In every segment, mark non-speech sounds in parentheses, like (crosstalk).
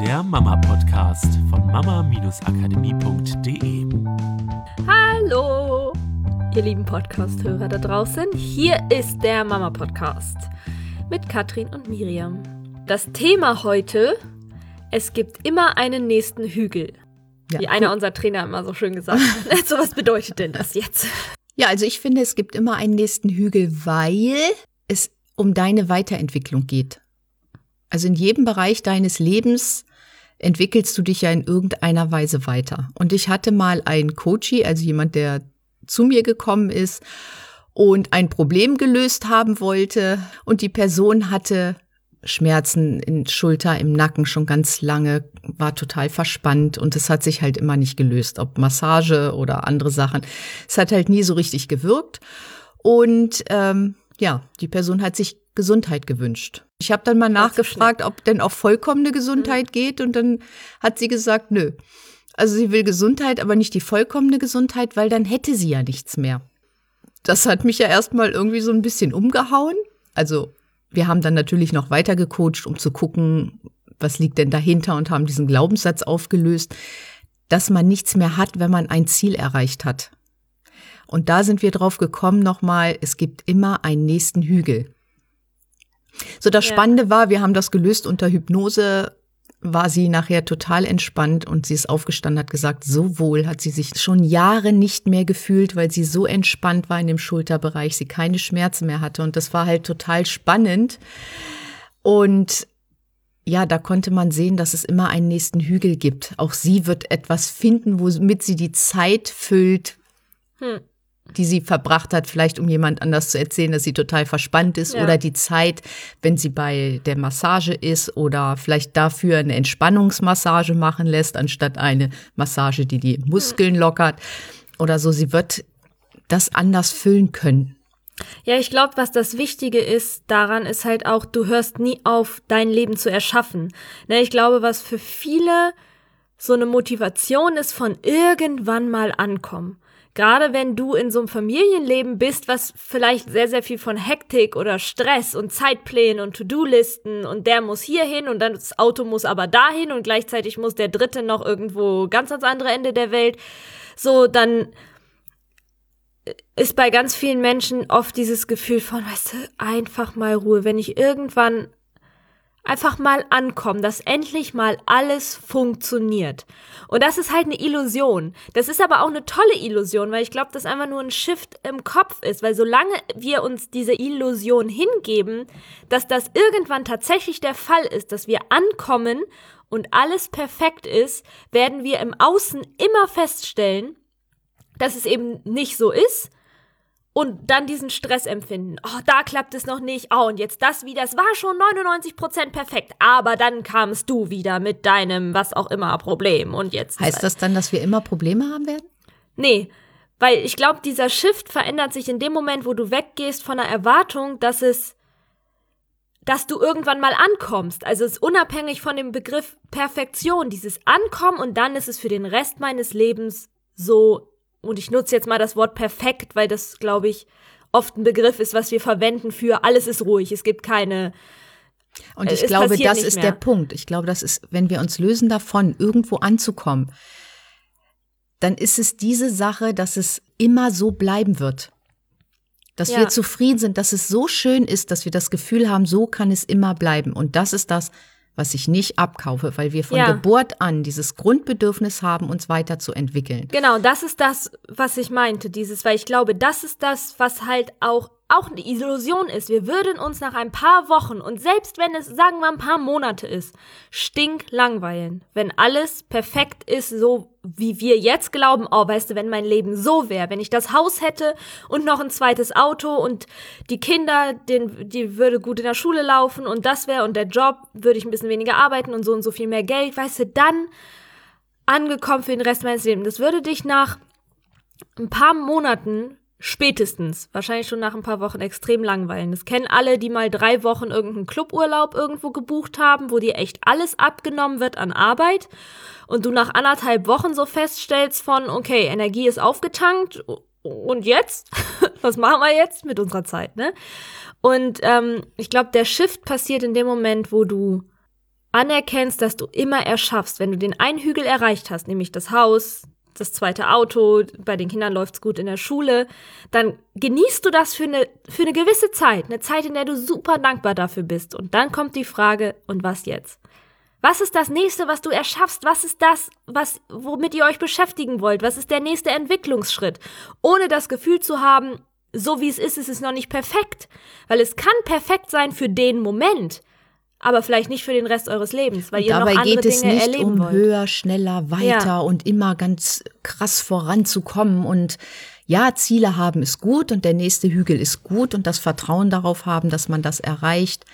der Mama-Podcast von mama-akademie.de. Hallo, ihr lieben Podcast-Hörer da draußen. Hier ist der Mama-Podcast mit Katrin und Miriam. Das Thema heute, es gibt immer einen nächsten Hügel. Ja, Wie einer unserer Trainer immer so schön gesagt hat. (laughs) so was bedeutet denn das jetzt? Ja, also ich finde, es gibt immer einen nächsten Hügel, weil es um deine Weiterentwicklung geht. Also in jedem Bereich deines Lebens entwickelst du dich ja in irgendeiner Weise weiter. Und ich hatte mal einen Coachie, also jemand, der zu mir gekommen ist und ein Problem gelöst haben wollte. Und die Person hatte Schmerzen in Schulter, im Nacken schon ganz lange, war total verspannt und es hat sich halt immer nicht gelöst, ob Massage oder andere Sachen. Es hat halt nie so richtig gewirkt. Und ähm, ja, die Person hat sich Gesundheit gewünscht. Ich habe dann mal nachgefragt, ob denn auch vollkommene Gesundheit mhm. geht und dann hat sie gesagt, nö. Also sie will Gesundheit, aber nicht die vollkommene Gesundheit, weil dann hätte sie ja nichts mehr. Das hat mich ja erstmal irgendwie so ein bisschen umgehauen. Also wir haben dann natürlich noch weiter gecoacht, um zu gucken, was liegt denn dahinter und haben diesen Glaubenssatz aufgelöst, dass man nichts mehr hat, wenn man ein Ziel erreicht hat. Und da sind wir drauf gekommen nochmal, es gibt immer einen nächsten Hügel. So, das ja. Spannende war, wir haben das gelöst unter Hypnose, war sie nachher total entspannt und sie ist aufgestanden, hat gesagt, so wohl hat sie sich schon Jahre nicht mehr gefühlt, weil sie so entspannt war in dem Schulterbereich, sie keine Schmerzen mehr hatte und das war halt total spannend. Und ja, da konnte man sehen, dass es immer einen nächsten Hügel gibt. Auch sie wird etwas finden, womit sie die Zeit füllt, hm die sie verbracht hat, vielleicht um jemand anders zu erzählen, dass sie total verspannt ist ja. oder die Zeit, wenn sie bei der Massage ist oder vielleicht dafür eine Entspannungsmassage machen lässt, anstatt eine Massage, die die Muskeln lockert oder so. Sie wird das anders füllen können. Ja, ich glaube, was das Wichtige ist daran, ist halt auch, du hörst nie auf, dein Leben zu erschaffen. Ne, ich glaube, was für viele so eine Motivation ist von irgendwann mal ankommen gerade wenn du in so einem Familienleben bist, was vielleicht sehr, sehr viel von Hektik oder Stress und Zeitplänen und To-Do-Listen und der muss hier hin und dann das Auto muss aber dahin und gleichzeitig muss der Dritte noch irgendwo ganz ans andere Ende der Welt, so dann ist bei ganz vielen Menschen oft dieses Gefühl von, weißt du, einfach mal Ruhe. Wenn ich irgendwann einfach mal ankommen, dass endlich mal alles funktioniert. Und das ist halt eine Illusion. Das ist aber auch eine tolle Illusion, weil ich glaube, dass einfach nur ein Shift im Kopf ist, weil solange wir uns diese Illusion hingeben, dass das irgendwann tatsächlich der Fall ist, dass wir ankommen und alles perfekt ist, werden wir im Außen immer feststellen, dass es eben nicht so ist und dann diesen Stress empfinden. Oh, da klappt es noch nicht. Oh, und jetzt das wieder. Es war schon 99% perfekt. Aber dann kamst du wieder mit deinem, was auch immer, Problem. Und jetzt. Heißt das dann, dass wir immer Probleme haben werden? Nee. Weil ich glaube, dieser Shift verändert sich in dem Moment, wo du weggehst von der Erwartung, dass es, dass du irgendwann mal ankommst. Also es ist unabhängig von dem Begriff Perfektion, dieses Ankommen und dann ist es für den Rest meines Lebens so und ich nutze jetzt mal das Wort perfekt, weil das, glaube ich, oft ein Begriff ist, was wir verwenden für alles ist ruhig, es gibt keine. Und ich glaube, das ist mehr. der Punkt. Ich glaube, das ist, wenn wir uns lösen davon, irgendwo anzukommen, dann ist es diese Sache, dass es immer so bleiben wird. Dass ja. wir zufrieden sind, dass es so schön ist, dass wir das Gefühl haben, so kann es immer bleiben. Und das ist das, was ich nicht abkaufe, weil wir von ja. Geburt an dieses Grundbedürfnis haben, uns weiterzuentwickeln. Genau, das ist das, was ich meinte, dieses, weil ich glaube, das ist das, was halt auch auch eine Illusion ist. Wir würden uns nach ein paar Wochen und selbst wenn es, sagen wir, ein paar Monate ist, stinklangweilen. Wenn alles perfekt ist, so wie wir jetzt glauben, oh, weißt du, wenn mein Leben so wäre, wenn ich das Haus hätte und noch ein zweites Auto und die Kinder, den, die würde gut in der Schule laufen und das wäre und der Job, würde ich ein bisschen weniger arbeiten und so und so viel mehr Geld, weißt du, dann angekommen für den Rest meines Lebens. Das würde dich nach ein paar Monaten spätestens, wahrscheinlich schon nach ein paar Wochen extrem langweilen. Das kennen alle, die mal drei Wochen irgendeinen Cluburlaub irgendwo gebucht haben, wo dir echt alles abgenommen wird an Arbeit und du nach anderthalb Wochen so feststellst von, okay, Energie ist aufgetankt und jetzt? (laughs) Was machen wir jetzt mit unserer Zeit, ne? Und ähm, ich glaube, der Shift passiert in dem Moment, wo du anerkennst, dass du immer erschaffst, wenn du den einen Hügel erreicht hast, nämlich das Haus, das zweite Auto, bei den Kindern läuft's gut in der Schule, dann genießt du das für eine, für eine gewisse Zeit, eine Zeit, in der du super dankbar dafür bist. Und dann kommt die Frage, und was jetzt? Was ist das nächste, was du erschaffst? Was ist das, was, womit ihr euch beschäftigen wollt? Was ist der nächste Entwicklungsschritt? Ohne das Gefühl zu haben, so wie es ist, ist es noch nicht perfekt. Weil es kann perfekt sein für den Moment aber vielleicht nicht für den Rest eures Lebens, weil und ihr dabei noch andere geht es Dinge nicht um wollt. höher, schneller, weiter Ja. und immer ganz krass voranzukommen und ja, Ziele haben ist gut und der nächste Hügel ist gut und das Vertrauen darauf haben, dass man das erreicht,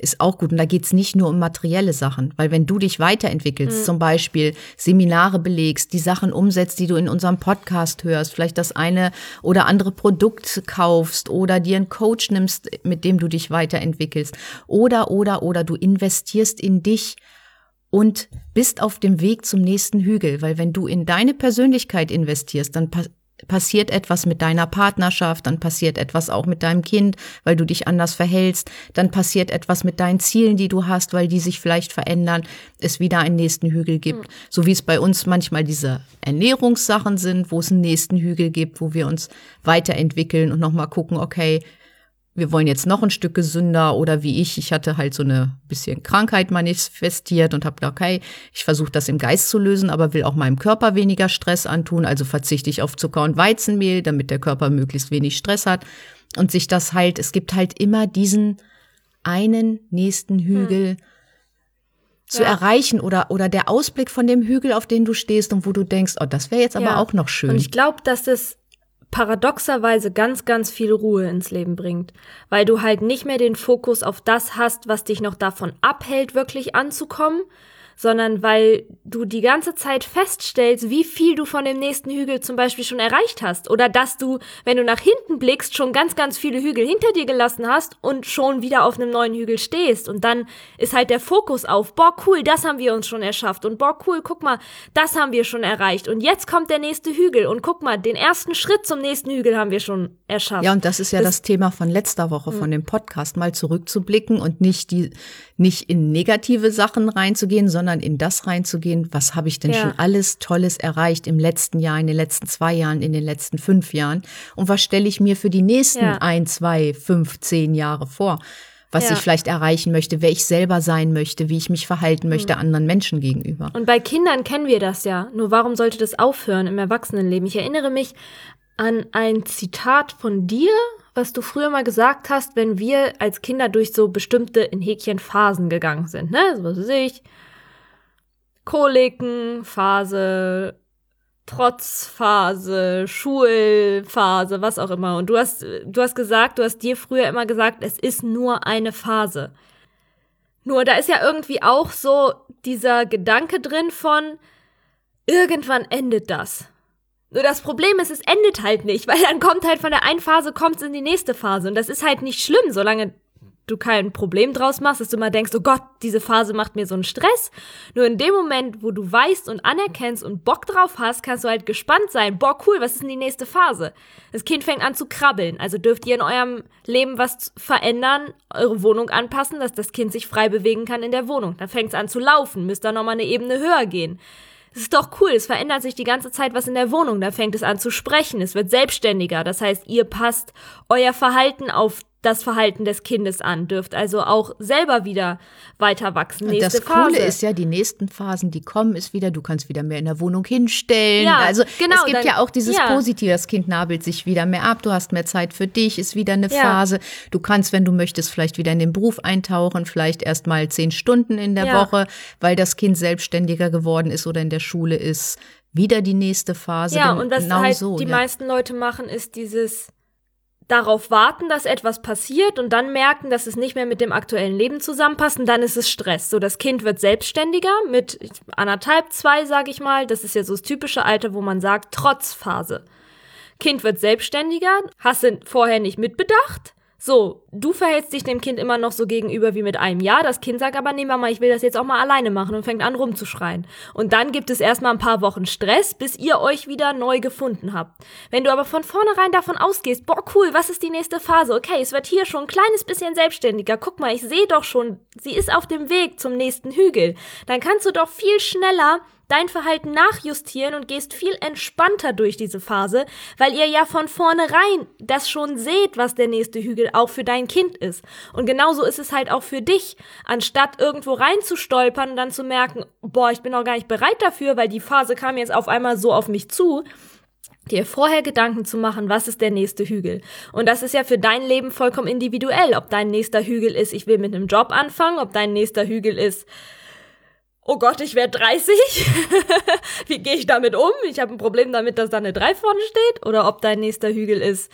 ist auch gut. Und da geht's nicht nur um materielle Sachen, weil wenn du dich weiterentwickelst, zum Beispiel Seminare belegst, die Sachen umsetzt, die du in unserem Podcast hörst, vielleicht das eine oder andere Produkt kaufst oder dir einen Coach nimmst, mit dem du dich weiterentwickelst. Oder, oder, oder du investierst in dich und bist auf dem Weg zum nächsten Hügel, weil wenn du in deine Persönlichkeit investierst, dann passiert etwas mit deiner Partnerschaft, dann passiert etwas auch mit deinem Kind, weil du dich anders verhältst, dann passiert etwas mit deinen Zielen, die du hast, weil die sich vielleicht verändern, es wieder einen nächsten Hügel gibt. So wie es bei uns manchmal diese Ernährungssachen sind, wo es einen nächsten Hügel gibt, wo wir uns weiterentwickeln und nochmal gucken, okay, wir wollen jetzt noch ein Stück gesünder oder wie ich, ich hatte halt so eine bisschen Krankheit manifestiert und habe gedacht, okay, ich versuche das im Geist zu lösen, aber will auch meinem Körper weniger Stress antun, also verzichte ich auf Zucker und Weizenmehl, damit der Körper möglichst wenig Stress hat und sich das halt, es gibt halt immer diesen einen nächsten Hügel zu Ja. erreichen oder oder der Ausblick von dem Hügel, auf den du stehst und wo du denkst, oh, das wäre jetzt aber Ja. auch noch schön. Und ich glaube, dass das paradoxerweise ganz, ganz viel Ruhe ins Leben bringt, weil du halt nicht mehr den Fokus auf das hast, was dich noch davon abhält, wirklich anzukommen, sondern weil du die ganze Zeit feststellst, wie viel du von dem nächsten Hügel zum Beispiel schon erreicht hast. Oder dass du, wenn du nach hinten blickst, schon ganz, ganz viele Hügel hinter dir gelassen hast und schon wieder auf einem neuen Hügel stehst. Und dann ist halt der Fokus auf, boah, cool, das haben wir uns schon erschafft. Und boah, cool, guck mal, das haben wir schon erreicht. Und jetzt kommt der nächste Hügel. Und guck mal, den ersten Schritt zum nächsten Hügel haben wir schon erschafft. Ja, und das ist ja das, Das- Thema von letzter Woche, von dem Podcast, mal zurückzublicken und nicht die, nicht in negative Sachen reinzugehen, sondern in das reinzugehen, was habe ich denn Ja. schon alles Tolles erreicht im letzten Jahr, in den letzten zwei Jahren, in den letzten fünf Jahren und was stelle ich mir für die nächsten Ja. ein, zwei, fünf, zehn Jahre vor, was Ja. ich vielleicht erreichen möchte, wer ich selber sein möchte, wie ich mich verhalten möchte Mhm. anderen Menschen gegenüber. Und bei Kindern kennen wir das ja. Nur warum sollte das aufhören im Erwachsenenleben? Ich erinnere mich an ein Zitat von dir, was du früher mal gesagt hast, wenn wir als Kinder durch so bestimmte in Häkchen Phasen gegangen sind, ne? So was weiß ich. Koliken, Phase, Trotzphase, Schulphase, was auch immer. Und du hast, du hast gesagt, du hast dir früher immer gesagt, es ist nur eine Phase. Nur da ist ja irgendwie auch so dieser Gedanke drin von, irgendwann endet das. Nur das Problem ist, es endet halt nicht, weil dann kommt halt von der einen Phase kommt's in die nächste Phase. Und das ist halt nicht schlimm, solange du kein Problem draus machst, dass du immer denkst, oh Gott, diese Phase macht mir so einen Stress. Nur in dem Moment, wo du weißt und anerkennst und Bock drauf hast, kannst du halt gespannt sein. Boah, cool, was ist denn die nächste Phase? Das Kind fängt an zu krabbeln. Also dürft ihr in eurem Leben was verändern, eure Wohnung anpassen, dass das Kind sich frei bewegen kann in der Wohnung. Dann fängt's an zu laufen, müsst ihr nochmal eine Ebene höher gehen. Das ist doch cool, es verändert sich die ganze Zeit was in der Wohnung. Da fängt es an zu sprechen, es wird selbstständiger. Das heißt, ihr passt euer Verhalten auf das Verhalten des Kindes an, dürft also auch selber wieder weiter wachsen. Nächste das Coole Phase. ist ja, die nächsten Phasen, die kommen, ist wieder, du kannst wieder mehr in der Wohnung hinstellen. Ja, also genau, es gibt dann- ja auch dieses ja. Positive, das Kind nabelt sich wieder mehr ab, du hast mehr Zeit für dich, ist wieder eine Ja. Phase. Du kannst, wenn du möchtest, vielleicht wieder in den Beruf eintauchen, vielleicht erst mal zehn Stunden in der Ja. Woche, weil das Kind selbstständiger geworden ist oder in der Schule ist. Wieder die nächste Phase. Ja, und was genau halt so, die meisten Leute machen, ist dieses darauf warten, dass etwas passiert und dann merken, dass es nicht mehr mit dem aktuellen Leben zusammenpasst und dann ist es Stress. So, das Kind wird selbstständiger mit anderthalb, zwei, sage ich mal. Das ist ja so das typische Alter, wo man sagt, Trotzphase. Kind wird selbstständiger, hast du vorher nicht mitbedacht, So, du verhältst dich dem Kind immer noch so gegenüber wie mit einem Ja. Das Kind sagt aber, nee, Mama, ich will das jetzt auch mal alleine machen und fängt an rumzuschreien. Und dann gibt es erstmal ein paar Wochen Stress, bis ihr euch wieder neu gefunden habt. Wenn du aber von vornherein davon ausgehst, boah, cool, was ist die nächste Phase? Okay, es wird hier schon ein kleines bisschen selbstständiger. Guck mal, ich sehe doch schon, sie ist auf dem Weg zum nächsten Hügel. Dann kannst du doch viel schneller dein Verhalten nachjustieren und gehst viel entspannter durch diese Phase, weil ihr ja von vornherein das schon seht, was der nächste Hügel auch für dein Kind ist. Und genauso ist es halt auch für dich, anstatt irgendwo reinzustolpern und dann zu merken, boah, ich bin noch gar nicht bereit dafür, weil die Phase kam jetzt auf einmal so auf mich zu, dir vorher Gedanken zu machen, was ist der nächste Hügel. Und das ist ja für dein Leben vollkommen individuell, ob dein nächster Hügel ist, ich will mit einem Job anfangen, ob dein nächster Hügel ist, oh Gott, ich werde 30. (laughs) Wie gehe ich damit um? Ich habe ein Problem damit, dass da eine 3 vorne steht. Oder ob dein nächster Hügel ist,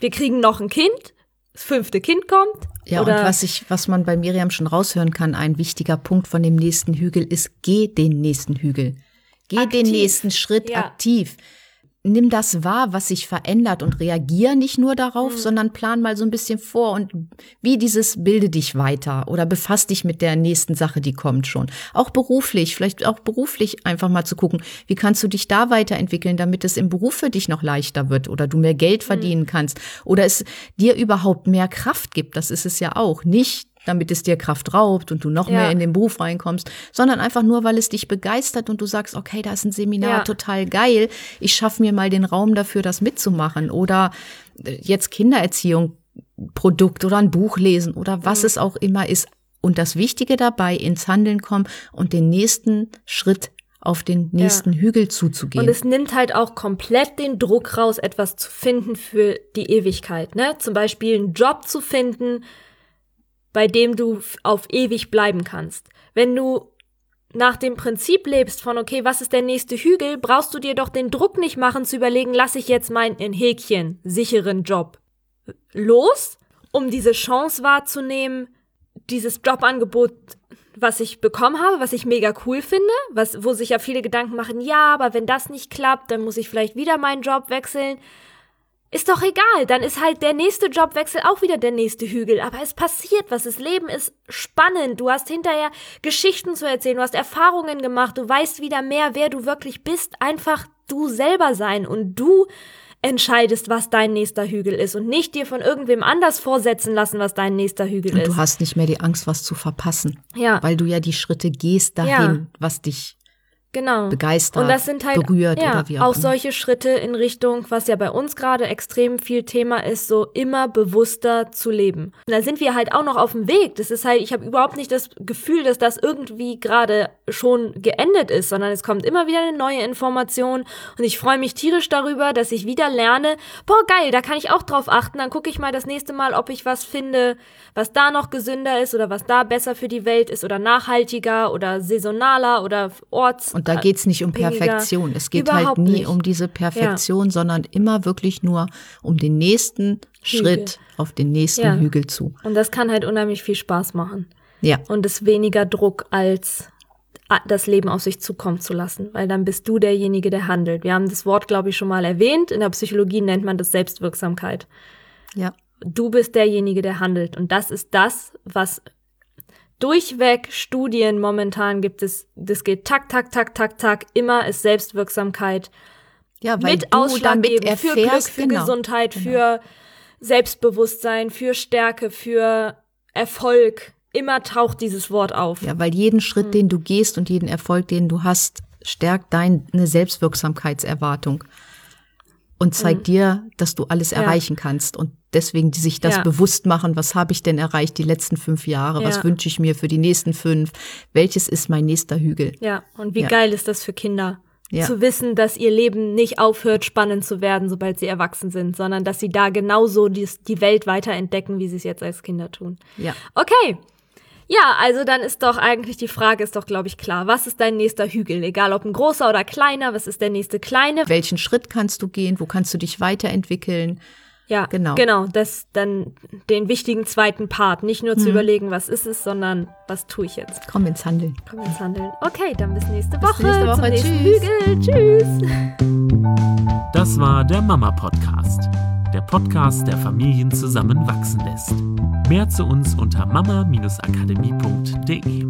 wir kriegen noch ein Kind, das fünfte Kind kommt. Ja, und was ich, was man bei Miriam schon raushören kann, ein wichtiger Punkt von dem nächsten Hügel ist, geh den nächsten Hügel. Geh Aktiv. den nächsten Schritt Ja. aktiv. Nimm das wahr, was sich verändert und reagier nicht nur darauf, Mhm. sondern plan mal so ein bisschen vor und wie dieses bilde dich weiter oder befass dich mit der nächsten Sache, die kommt schon. Auch beruflich, vielleicht auch beruflich einfach mal zu gucken, wie kannst du dich da weiterentwickeln, damit es im Beruf für dich noch leichter wird oder du mehr Geld verdienen kannst oder es dir überhaupt mehr Kraft gibt. Das ist es ja auch. Nicht damit es dir Kraft raubt und du noch Ja. mehr in den Beruf reinkommst, sondern einfach nur, weil es dich begeistert und du sagst, okay, da ist ein Seminar Ja. total geil. Ich schaffe mir mal den Raum dafür, das mitzumachen. Oder äh, jetzt Kindererziehung, Produkt oder ein Buch lesen oder was Mhm. es auch immer ist. Und das Wichtige dabei, ins Handeln kommen und den nächsten Schritt auf den nächsten Hügel zuzugehen. Und es nimmt halt auch komplett den Druck raus, etwas zu finden für die Ewigkeit. Ne? Zum Beispiel einen Job zu finden, bei dem du auf ewig bleiben kannst. Wenn du nach dem Prinzip lebst von, okay, was ist der nächste Hügel, brauchst du dir doch den Druck nicht machen zu überlegen, lasse ich jetzt meinen in Häkchen sicheren Job los, um diese Chance wahrzunehmen, dieses Jobangebot, was ich bekommen habe, was ich mega cool finde, was, wo sich ja viele Gedanken machen, ja, aber wenn das nicht klappt, dann muss ich vielleicht wieder meinen Job wechseln. Ist doch egal, dann ist halt der nächste Jobwechsel auch wieder der nächste Hügel. Aber es passiert was, das Leben ist spannend. Du hast hinterher Geschichten zu erzählen, du hast Erfahrungen gemacht, du weißt wieder mehr, wer du wirklich bist. Einfach du selber sein und du entscheidest, was dein nächster Hügel ist und nicht dir von irgendwem anders vorsetzen lassen, was dein nächster Hügel und ist. du hast nicht mehr die Angst, was zu verpassen, ja, weil du ja die Schritte gehst dahin, was dich genau. begeistert, Und das sind halt berührt ja, oder wie auch, auch solche Schritte in Richtung, was ja bei uns gerade extrem viel Thema ist, so immer bewusster zu leben. Und da sind wir halt auch noch auf dem Weg. Das ist halt, ich habe überhaupt nicht das Gefühl, dass das irgendwie gerade schon geendet ist, sondern es kommt immer wieder eine neue Information und ich freue mich tierisch darüber, dass ich wieder lerne, boah geil, da kann ich auch drauf achten, dann gucke ich mal das nächste Mal, ob ich was finde, was da noch gesünder ist oder was da besser für die Welt ist oder nachhaltiger oder saisonaler oder orts Und da geht's nicht um. Perfektion. Es geht halt nie nicht. um diese Perfektion, sondern immer wirklich nur um den nächsten Hügel. Schritt auf den nächsten Ja. Hügel zu. Und das kann halt unheimlich viel Spaß machen. Ja. Und es weniger Druck als das Leben auf sich zukommen zu lassen, weil dann bist du derjenige, der handelt. Wir haben das Wort, glaube ich, schon mal erwähnt. In der Psychologie nennt man das Selbstwirksamkeit. Ja. Du bist derjenige, der handelt. Und das ist das, was durchweg Studien momentan gibt es, das geht tak, tak, tak, tak, tak, immer ist Selbstwirksamkeit Ja, weil mit damit ausschlaggebend für Glück, für genau. Gesundheit, für Selbstbewusstsein, für Stärke, für Erfolg. Immer taucht dieses Wort auf. Ja, weil jeden Hm. Schritt, den du gehst und jeden Erfolg, den du hast, stärkt deine Selbstwirksamkeitserwartung und zeigt dir, dass du alles. Ja. erreichen kannst. Und deswegen die sich das Ja. bewusst machen, was habe ich denn erreicht die letzten fünf Jahre, was wünsche ich mir für die nächsten fünf, welches ist mein nächster Hügel. Ja, und wie geil ist das für Kinder? Ja. Zu wissen, dass ihr Leben nicht aufhört, spannend zu werden, sobald sie erwachsen sind, sondern dass sie da genauso die, die Welt weiterentdecken, wie sie es jetzt als Kinder tun. Ja. Okay. Ja, also dann ist doch eigentlich die Frage ist doch, glaube ich, klar. Was ist dein nächster Hügel? Egal ob ein großer oder kleiner, was ist der nächste kleine? Welchen Schritt kannst du gehen? Wo kannst du dich weiterentwickeln? Ja, Genau. Genau, das dann den wichtigen zweiten Part. Nicht nur Mhm. zu überlegen, was ist es, sondern was tue ich jetzt? Komm ins Handeln. Komm ins Handeln. Okay, dann bis nächste Woche. nächste Woche. Zum nächsten Tschüss. Hügel. Tschüss. Das war der Mama Podcast. Der Podcast, der Familien zusammenwachsen lässt. Mehr zu uns unter mama-akademie.de.